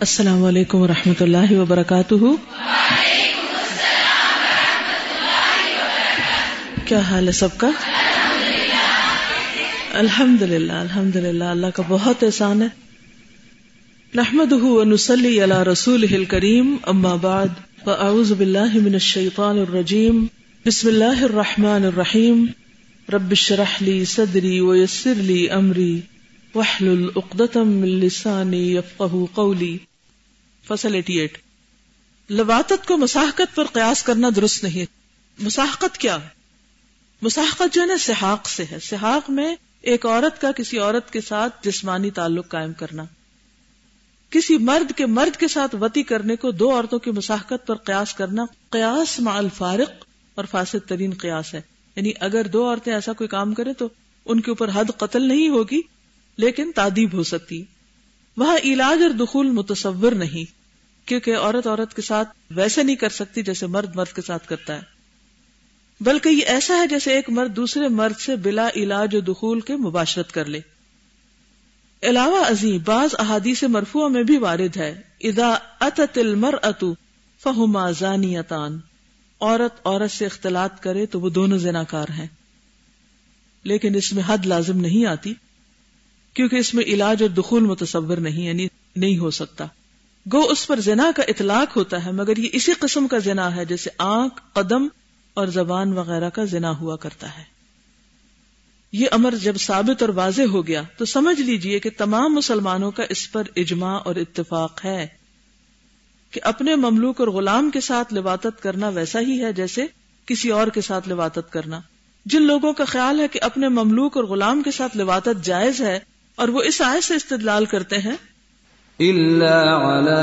السلام علیکم و رحمۃ اللہ وبرکاتہ۔ کیا حال ہے سب کا؟ الحمد للہ الحمد للہ اللہ کا بہت احسان ہے۔ نحمد نسلی اللہ رسول کریم اما بعد، فاعوذ باللہ من الشیطان الرجیم، بسم اللہ الرحمن الرحیم۔ رب اشرح لی صدری ویسر لی امری۔ وحلل اقدتم لسانی یفقہ قولی۔ فصل ایٹی ایٹ۔ لواطت کو مساحقت پر قیاس کرنا درست نہیں مساحقت کیا ہے؟ مساحقت جو ہے نا سحاق سے ہے۔ سحاق میں ایک عورت کا کسی عورت کے ساتھ جسمانی تعلق قائم کرنا۔ کسی مرد کے مرد کے ساتھ وتی کرنے کو دو عورتوں کی مساحقت پر قیاس کرنا قیاس مع الفارق اور فاسد ترین قیاس ہے۔ یعنی اگر دو عورتیں ایسا کوئی کام کرے تو ان کے اوپر حد قتل نہیں ہوگی۔ لیکن تعدیب ہو سکتی۔ وہاں علاج اور دخول متصور نہیں، کیونکہ عورت عورت کے ساتھ ویسے نہیں کر سکتی جیسے مرد مرد کے ساتھ کرتا ہے۔ بلکہ یہ ایسا ہے جیسے ایک مرد دوسرے مرد سے بلا علاج و دخول کے مباشرت کر لے۔ علاوہ ازیں بعض احادیث مرفوع میں بھی وارد ہے ادا اتت المر اتو فہما زانی عورت عورت سے اختلاط کرے تو وہ دونوں زناکار ہیں۔ لیکن اس میں حد لازم نہیں آتی۔ کیونکہ اس میں علاج اور دخول متصور نہیں یعنی نہیں ہو سکتا۔ گو، اس پر زنا کا اطلاق ہوتا ہے، مگر یہ اسی قسم کا زنا ہے جیسے آنکھ، قدم اور زبان وغیرہ کا زنا ہوا کرتا ہے۔ یہ امر جب ثابت اور واضح ہو گیا، تو سمجھ لیجیے کہ تمام مسلمانوں کا اس پر اجماع اور اتفاق ہے کہ اپنے مملوک اور غلام کے ساتھ لباتت کرنا ویسا ہی ہے جیسے کسی اور کے ساتھ لباتت کرنا۔ جن لوگوں کا خیال ہے کہ اپنے مملوک اور غلام کے ساتھ لباتت جائز ہے اور وہ اس آئے سے استدلال کرتے ہیں إلا على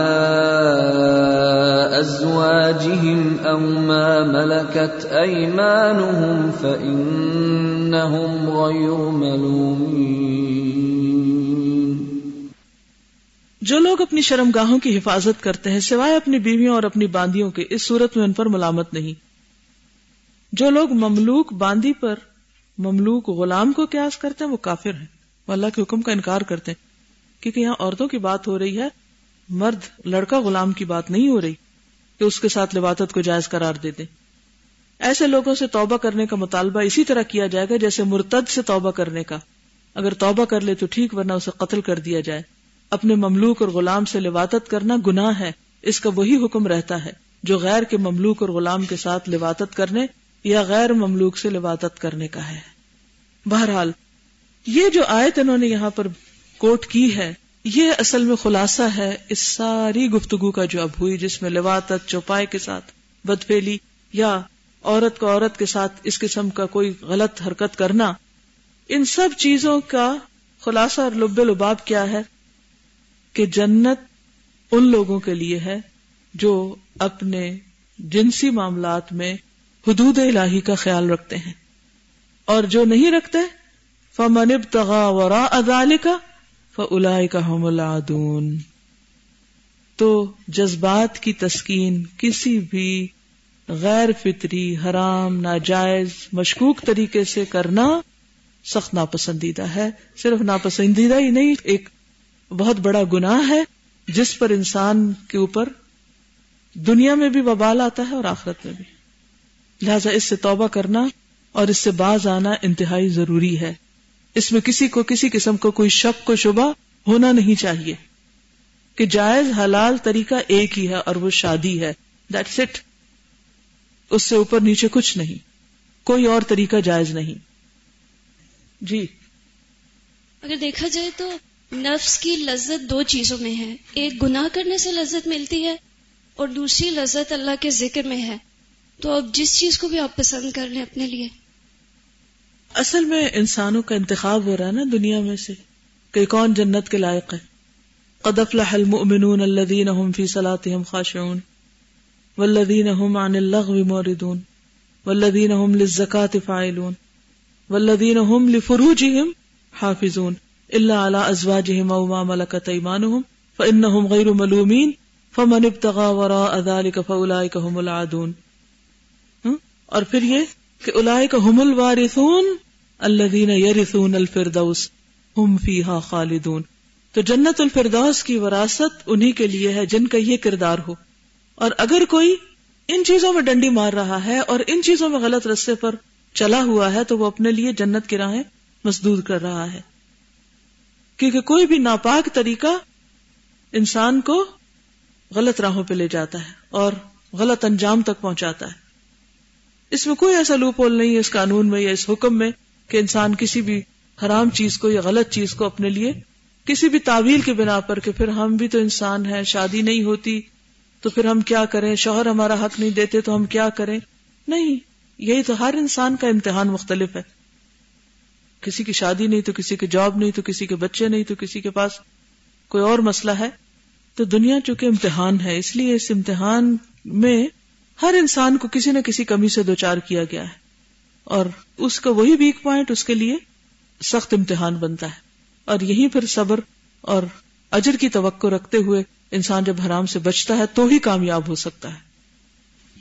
أزواجهم أو ما ملكت أيمانهم فإنهم غير ملومين جو لوگ اپنی شرم گاہوں کی حفاظت کرتے ہیں سوائے اپنی بیویوں اور اپنی باندیوں کے اس صورت میں ان پر ملامت نہیں۔ جو لوگ مملوک باندی پر مملوک غلام کو قیاس کرتے ہیں وہ کافر ہیں۔ وہ اللہ کے حکم کا انکار کرتے ہیں۔ کیونکہ یہاں عورتوں کی بات ہو رہی ہے، مرد لڑکا غلام کی بات نہیں ہو رہی کہ اس کے ساتھ لباتت کو جائز قرار دے دے ایسے لوگوں سے توبہ کرنے کا مطالبہ اسی طرح کیا جائے گا جیسے مرتد سے توبہ کرنے کا۔ اگر توبہ کر لے تو ٹھیک، ورنہ اسے قتل کر دیا جائے۔ اپنے مملوک اور غلام سے لباتت کرنا گناہ ہے، اس کا وہی حکم رہتا ہے جو غیر کے مملوک اور غلام کے ساتھ لباتت کرنے یا غیر مملوک سے لباتت کرنے کا ہے۔ بہرحال یہ جو آیت انہوں نے یہاں پر کوٹ کی ہے، یہ اصل میں خلاصہ ہے اس ساری گفتگو کا جو اب ہوئی، جس میں لواتت چوپائے کے ساتھ بدفیلی یا عورت کو عورت کے ساتھ اس قسم کا کوئی غلط حرکت کرنا، ان سب چیزوں کا خلاصہ اور لب لباب کیا ہے کہ جنت ان لوگوں کے لیے ہے جو اپنے جنسی معاملات میں حدود الہی کا خیال رکھتے ہیں اور جو نہیں رکھتے فمن ابتغا ورا ادال کا فلا کا تو جذبات کی تسکین کسی بھی غیر فطری حرام، ناجائز، مشکوک طریقے سے کرنا سخت ناپسندیدہ ہے۔ صرف ناپسندیدہ ہی نہیں، ایک بہت بڑا گناہ ہے جس پر انسان کے اوپر دنیا میں بھی ببال آتا ہے اور آخرت میں بھی۔ لہذا اس سے توبہ کرنا اور اس سے باز آنا انتہائی ضروری ہے۔ اس میں کسی کو کسی قسم کو کوئی شک کو شبہ ہونا نہیں چاہیے کہ جائز حلال طریقہ ایک ہی ہے اور وہ شادی ہے۔ دیٹس اٹ اس سے اوپر نیچے کچھ نہیں۔ کوئی اور طریقہ جائز نہیں۔ جی۔ اگر دیکھا جائے تو نفس کی لذت دو چیزوں میں ہے۔ ایک گناہ کرنے سے لذت ملتی ہے اور دوسری لذت اللہ کے ذکر میں ہے۔ تو اب جس چیز کو بھی آپ پسند کر لیں اپنے لیے۔ اصل میں انسانوں کا انتخاب ہو رہا ہے نا دنیا میں سے کہ کون جنت کے لائق ہے۔ قد افلح المؤمنون الذين هم في صلاتهم خاشعون۔ والذين هم عن اللغو معرضون۔ والذين هم للزكاة فاعلون۔ والذين هم لفروجهم حافظون۔ الا على ازواجهم او ما ملكت ايمانهم فانهم غير ملومين۔ فمن ابتغى وراء ذلك فاولئك هم العادون۔ اور پھر یہ کہ اولئک هم الوارثون۔ الذين يرثون الفردوس هم فيها خالدون۔ تو جنت الفردوس کی وراثت انہی کے لیے ہے جن کا یہ کردار ہو۔ اور اگر کوئی ان چیزوں میں ڈنڈی مار رہا ہے اور ان چیزوں میں غلط رستے پر چلا ہوا ہے تو وہ اپنے لیے جنت کی راہیں مسدود کر رہا ہے۔ کیونکہ کوئی بھی ناپاک طریقہ انسان کو غلط راہوں پہ لے جاتا ہے اور غلط انجام تک پہنچاتا ہے۔ اس میں کوئی ایسا لوپ ہول نہیں ہے اس قانون میں یا اس حکم میں کہ انسان کسی بھی حرام چیز کو یا غلط چیز کو اپنے لیے کسی بھی تعویل کے بنا پر کہ پھر ہم بھی تو انسان ہیں، شادی نہیں ہوتی، تو پھر ہم کیا کریں؟ شوہر ہمارا حق نہیں دیتے تو ہم کیا کریں؟ نہیں، یہی تو ہر انسان کا امتحان مختلف ہے۔ کسی کی شادی نہیں تو کسی کی جاب نہیں تو کسی کے بچے نہیں تو کسی کے پاس کوئی اور مسئلہ ہے۔ تو دنیا چونکہ امتحان ہے، اس لیے اس امتحان میں ہر انسان کو کسی نہ کسی کمی سے دو چار کیا گیا ہے۔ اور اس کا وہی ویک پوائنٹ اس کے لیے سخت امتحان بنتا ہے۔ اور یہی پھر صبر اور اجر کی توقع رکھتے ہوئے انسان جب حرام سے بچتا ہے تو ہی کامیاب ہو سکتا ہے۔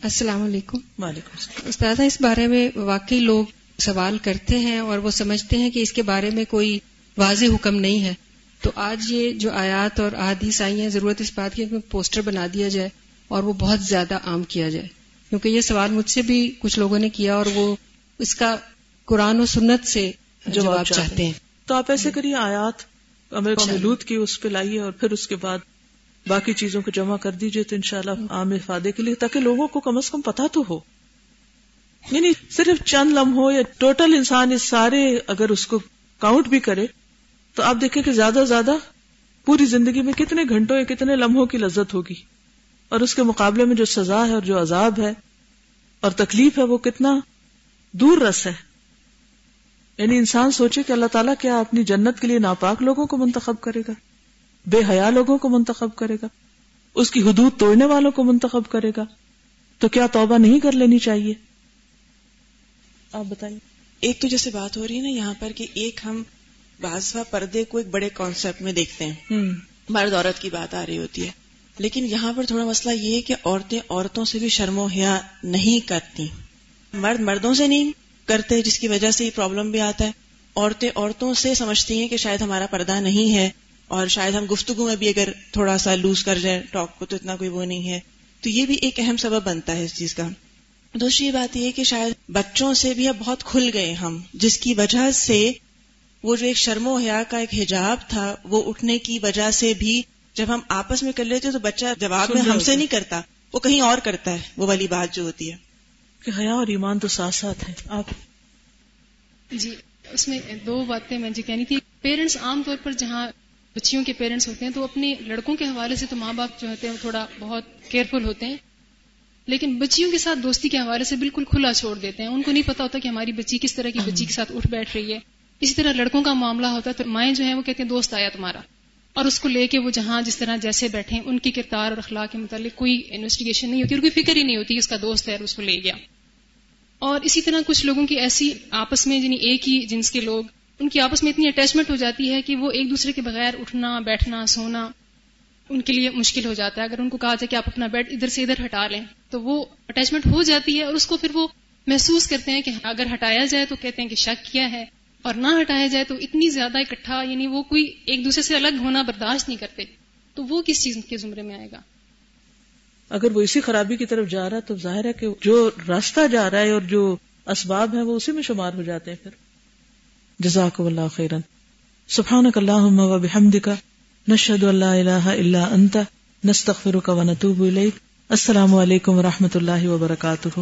السلام علیکم۔ وعلیکم السلام۔ استاد اس بارے میں واقعی لوگ سوال کرتے ہیں اور وہ سمجھتے ہیں کہ اس کے بارے میں کوئی واضح حکم نہیں ہے۔ تو آج یہ جو آیات اور احادیث آئی ہیں ضرورت اس بات کی پوسٹر بنا دیا جائے اور وہ بہت زیادہ عام کیا جائے۔ کیونکہ یہ سوال مجھ سے بھی کچھ لوگوں نے کیا اور وہ اس کا قرآن و سنت سے جواب چاہتے ہیں۔ تو آپ ایسے کریے آیات لوت کی اس پہ لائیے اور پھر اس کے بعد باقی چیزوں کو جمع کر دیجیے تو انشاءاللہ عام افادے کے لیے تاکہ لوگوں کو کم از کم پتا تو ہو۔ یعنی صرف چند لمحوں یا ٹوٹل انسان اس سارے اگر اس کو کاؤنٹ بھی کرے تو آپ دیکھیں کہ زیادہ زیادہ پوری زندگی میں کتنے گھنٹوں یا کتنے لمحوں کی لذت ہوگی۔ اور اس کے مقابلے میں جو سزا ہے اور جو عذاب ہے اور تکلیف ہے وہ کتنا دور رس ہے۔ یعنی انسان سوچے کہ اللہ تعالیٰ کیا اپنی جنت کے لیے ناپاک لوگوں کو منتخب کرے گا؟ بے حیا لوگوں کو منتخب کرے گا؟ اس کی حدود توڑنے والوں کو منتخب کرے گا؟ تو کیا توبہ نہیں کر لینی چاہیے؟ آپ بتائیے۔ ایک تو جیسے بات ہو رہی ہے نا یہاں پر کہ ایک ہم بعض پردے کو ایک بڑے کانسیپٹ میں دیکھتے ہیں۔ مرد عورت کی بات آ رہی ہوتی ہے۔ لیکن یہاں پر تھوڑا مسئلہ یہ ہے کہ عورتیں عورتوں سے بھی شرم و حیا نہیں کرتی مرد مردوں سے نہیں کرتے جس کی وجہ سے یہ پرابلم بھی آتا ہے۔ عورتیں عورتوں سے سمجھتی ہیں کہ شاید ہمارا پردہ نہیں ہے اور شاید ہم گفتگو میں بھی اگر تھوڑا سا لوز کر جائیں ٹاک کو تو اتنا کوئی وہ نہیں ہے۔ تو یہ بھی ایک اہم سبب بنتا ہے اس چیز کا۔ دوسری بات یہ کہ شاید بچوں سے بھی اب بہت کھل گئے ہم جس کی وجہ سے وہ جو ایک شرم و حیا کا ایک حجاب تھا وہ اٹھنے کی وجہ سے بھی جب ہم آپس میں کر لیتے تو بچہ جواب میں ہم سے نہیں کرتا وہ کہیں اور کرتا ہے وہ والی بات جو ہوتی ہے۔ کہ حیا اور ایمان تو ساتھ ساتھ ہیں۔ آپ جی اس میں دو باتیں میں جی کہنی تھی۔ پیرنٹس عام طور پر جہاں بچیوں کے پیرنٹس ہوتے ہیں تو اپنے لڑکوں کے حوالے سے تو ماں باپ جو ہوتے ہیں تھوڑا بہت کیئرفل ہوتے ہیں۔ لیکن بچیوں کے ساتھ دوستی کے حوالے سے بالکل کھلا چھوڑ دیتے ہیں۔ ان کو نہیں پتا ہوتا کہ ہماری بچی کس طرح کی بچی کے ساتھ اٹھ بیٹھ رہی ہے۔ اسی طرح لڑکوں کا معاملہ ہوتا ہے تو مائیں جو ہیں وہ کہتے ہیں دوست آیا تمہارا اور اس کو لے کے وہ جہاں جس طرح جیسے بیٹھے ان کی کردار اور اخلاق کے متعلق کوئی انویسٹیگیشن نہیں ہوتی اور کوئی فکر ہی نہیں ہوتی اس کا دوست ہے اور اس کو لے گیا۔ اور اسی طرح کچھ لوگوں کی ایسی آپس میں یعنی ایک ہی جنس کے لوگ، ان کی آپس میں اتنی اٹیچمنٹ ہو جاتی ہے کہ وہ ایک دوسرے کے بغیر اٹھنا، بیٹھنا، سونا، ان کے لیے مشکل ہو جاتا ہے۔ اگر ان کو کہا جائے کہ آپ اپنا بیڈ ادھر سے ادھر ہٹا لیں، تو وہ اٹیچمنٹ ہو جاتی ہے اور اس کو پھر وہ محسوس کرتے ہیں کہ اگر ہٹایا جائے تو کہتے ہیں کہ شک کیا ہے۔ اور نہ ہٹایا جائے تو اتنی زیادہ اکٹھا یعنی وہ کوئی ایک دوسرے سے الگ ہونا برداشت نہیں کرتے، تو وہ کس چیز کے زمرے میں آئے گا؟ اگر وہ اسی خرابی کی طرف جا رہا ہے، تو ظاہر ہے کہ جو راستہ جا رہا ہے اور جو اسباب ہیں، وہ اسی میں شمار ہو جاتے ہیں پھر۔ جزاک اللہ خیرن۔ سبحان اللہم و بحمدک۔ نشہد اللہ الہ الا انت۔ نستغفرک و نتوب الیک۔ السلام علیکم و رحمۃ اللہ وبرکاتہ۔